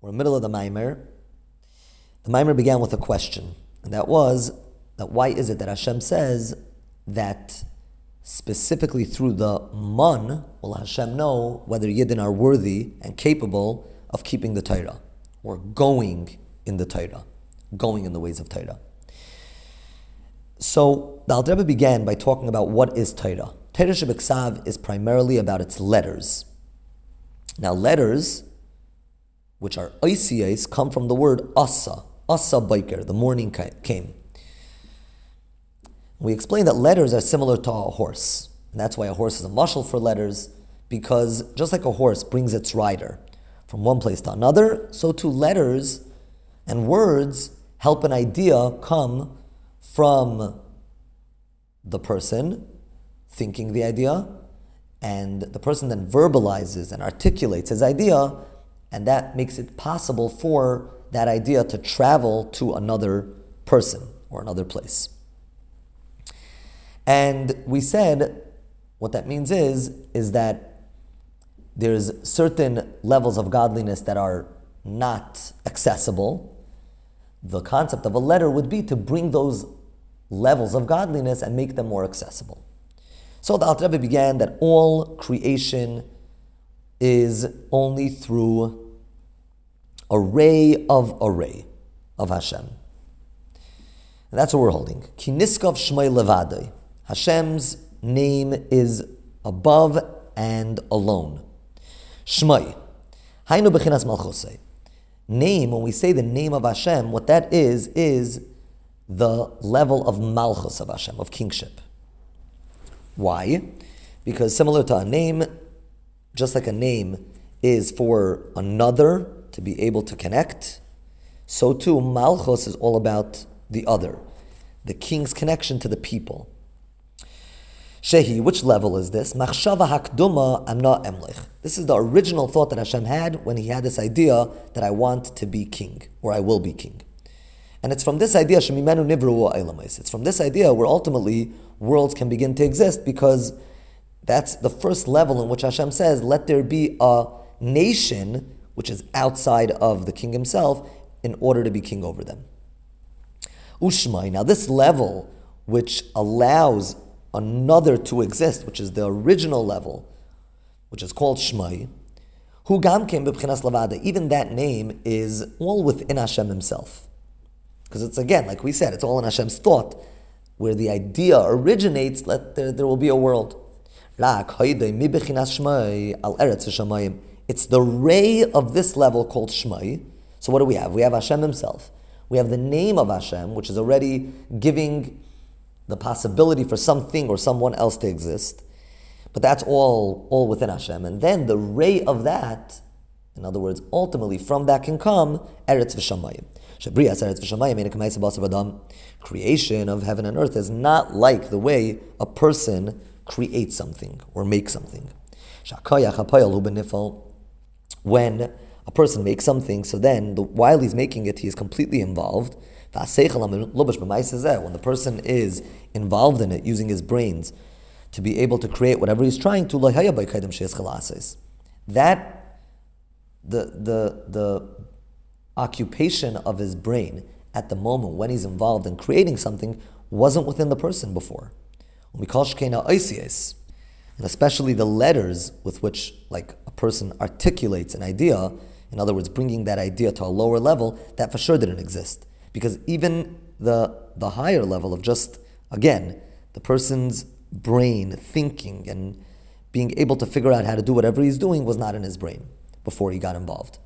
We're in the middle of the Maimer. The Maimer began with a question, and that was that why is it that Hashem says that specifically through the man will Hashem know whether Yidden are worthy and capable of keeping the Torah or going in the Torah, going in the ways of Torah. So the Alter Rebbe began by talking about what is Torah. Torah Shebeksav is primarily about its letters. Now letters, which are oisies, come from the word asa, asa boker, the morning came. We explained that letters are similar to a horse. And that's why a horse is a mashal for letters, because just like a horse brings its rider from one place to another, so too letters and words help an idea come from the person thinking the idea, and the person then verbalizes and articulates his idea, and that makes it possible for that idea to travel to another person or another place. And we said what that means is, is that there's certain levels of godliness that are not accessible. The concept of a letter would be to bring those levels of godliness and make them more accessible. So the Alter Rebbe began that all creation is only through a ray of a ray of Hashem. And that's what we're holding. Kiniskav Shmei Levadei. Hashem's name is above and alone. Shmei. Hainu Bechinas Malchosei. Name, when we say the name of Hashem, what that is, is the level of Malchus of Hashem, of kingship. Why? Because similar to a name, just like a name is for another to be able to connect, so too Malchus is all about the other, the king's connection to the people. Shehi, which level is this? Machshava hakduma amna emlich. This is the original thought that Hashem had when he had this idea that I want to be king, or I will be king. And it's from this idea, Shemimenu nivru. It's from this idea where ultimately worlds can begin to exist because that's the first level in which Hashem says, let there be a nation which is outside of the king himself in order to be king over them. Ushmai, now this level which allows another to exist, which is the original level, which is called Shmai, who gam came b'bchinas lavada. Even that name is all within Hashem Himself, because it's again, like we said, it's all in Hashem's thought, where the idea originates. Let there, there will be a world. It's the ray of this level called Shmai. So what do we have? We have Hashem Himself. We have the name of Hashem, which is already giving the possibility for something or someone else to exist. But that's all, all within Hashem. And then the ray of that, in other words, ultimately from that can come Eretz V'Shamayim. Creation of heaven and earth is not like the way a person creates something or make something. When a person makes something, so then the, while he's making it, he is completely involved. When the person is involved in it, using his brains to be able to create whatever he's trying to, that the the the occupation of his brain at the moment when he's involved in creating something wasn't within the person before. We call shkena oisies, and especially the letters with which like a person articulates an idea, in other words, bringing that idea to a lower level, that for sure didn't exist. Because even the, the higher level of just, again, the person's brain thinking and being able to figure out how to do whatever he's doing was not in his brain before he got involved.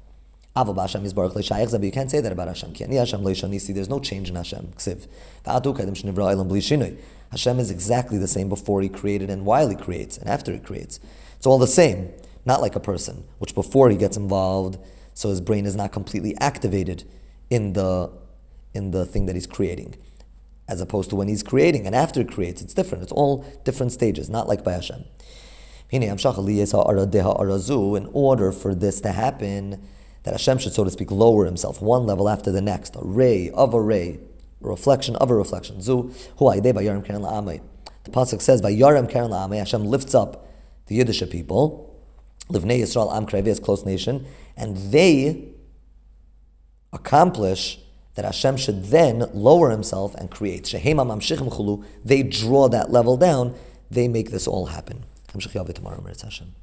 But you can't say that about Hashem. There's no change in Hashem. Hashem is exactly the same before he created and while he creates and after he creates. It's all the same, not like a person, which before he gets involved, so his brain is not completely activated in the in the thing that he's creating. As opposed to when he's creating and after he creates, it's different. It's all different stages, not like by Hashem. In order for this to happen, that Hashem should, so to speak, lower himself one level after the next, a ray of a ray, a reflection of a reflection. Zu The pasuk says, "Vayarim Karen La'amei," Hashem lifts up the Yiddish people, Livnei Yisrael Am Krevei, close nation, and they accomplish that Hashem should then lower himself and create. Shehema. They draw that level down. They make this all happen. Hamshich tomorrow, Hashem.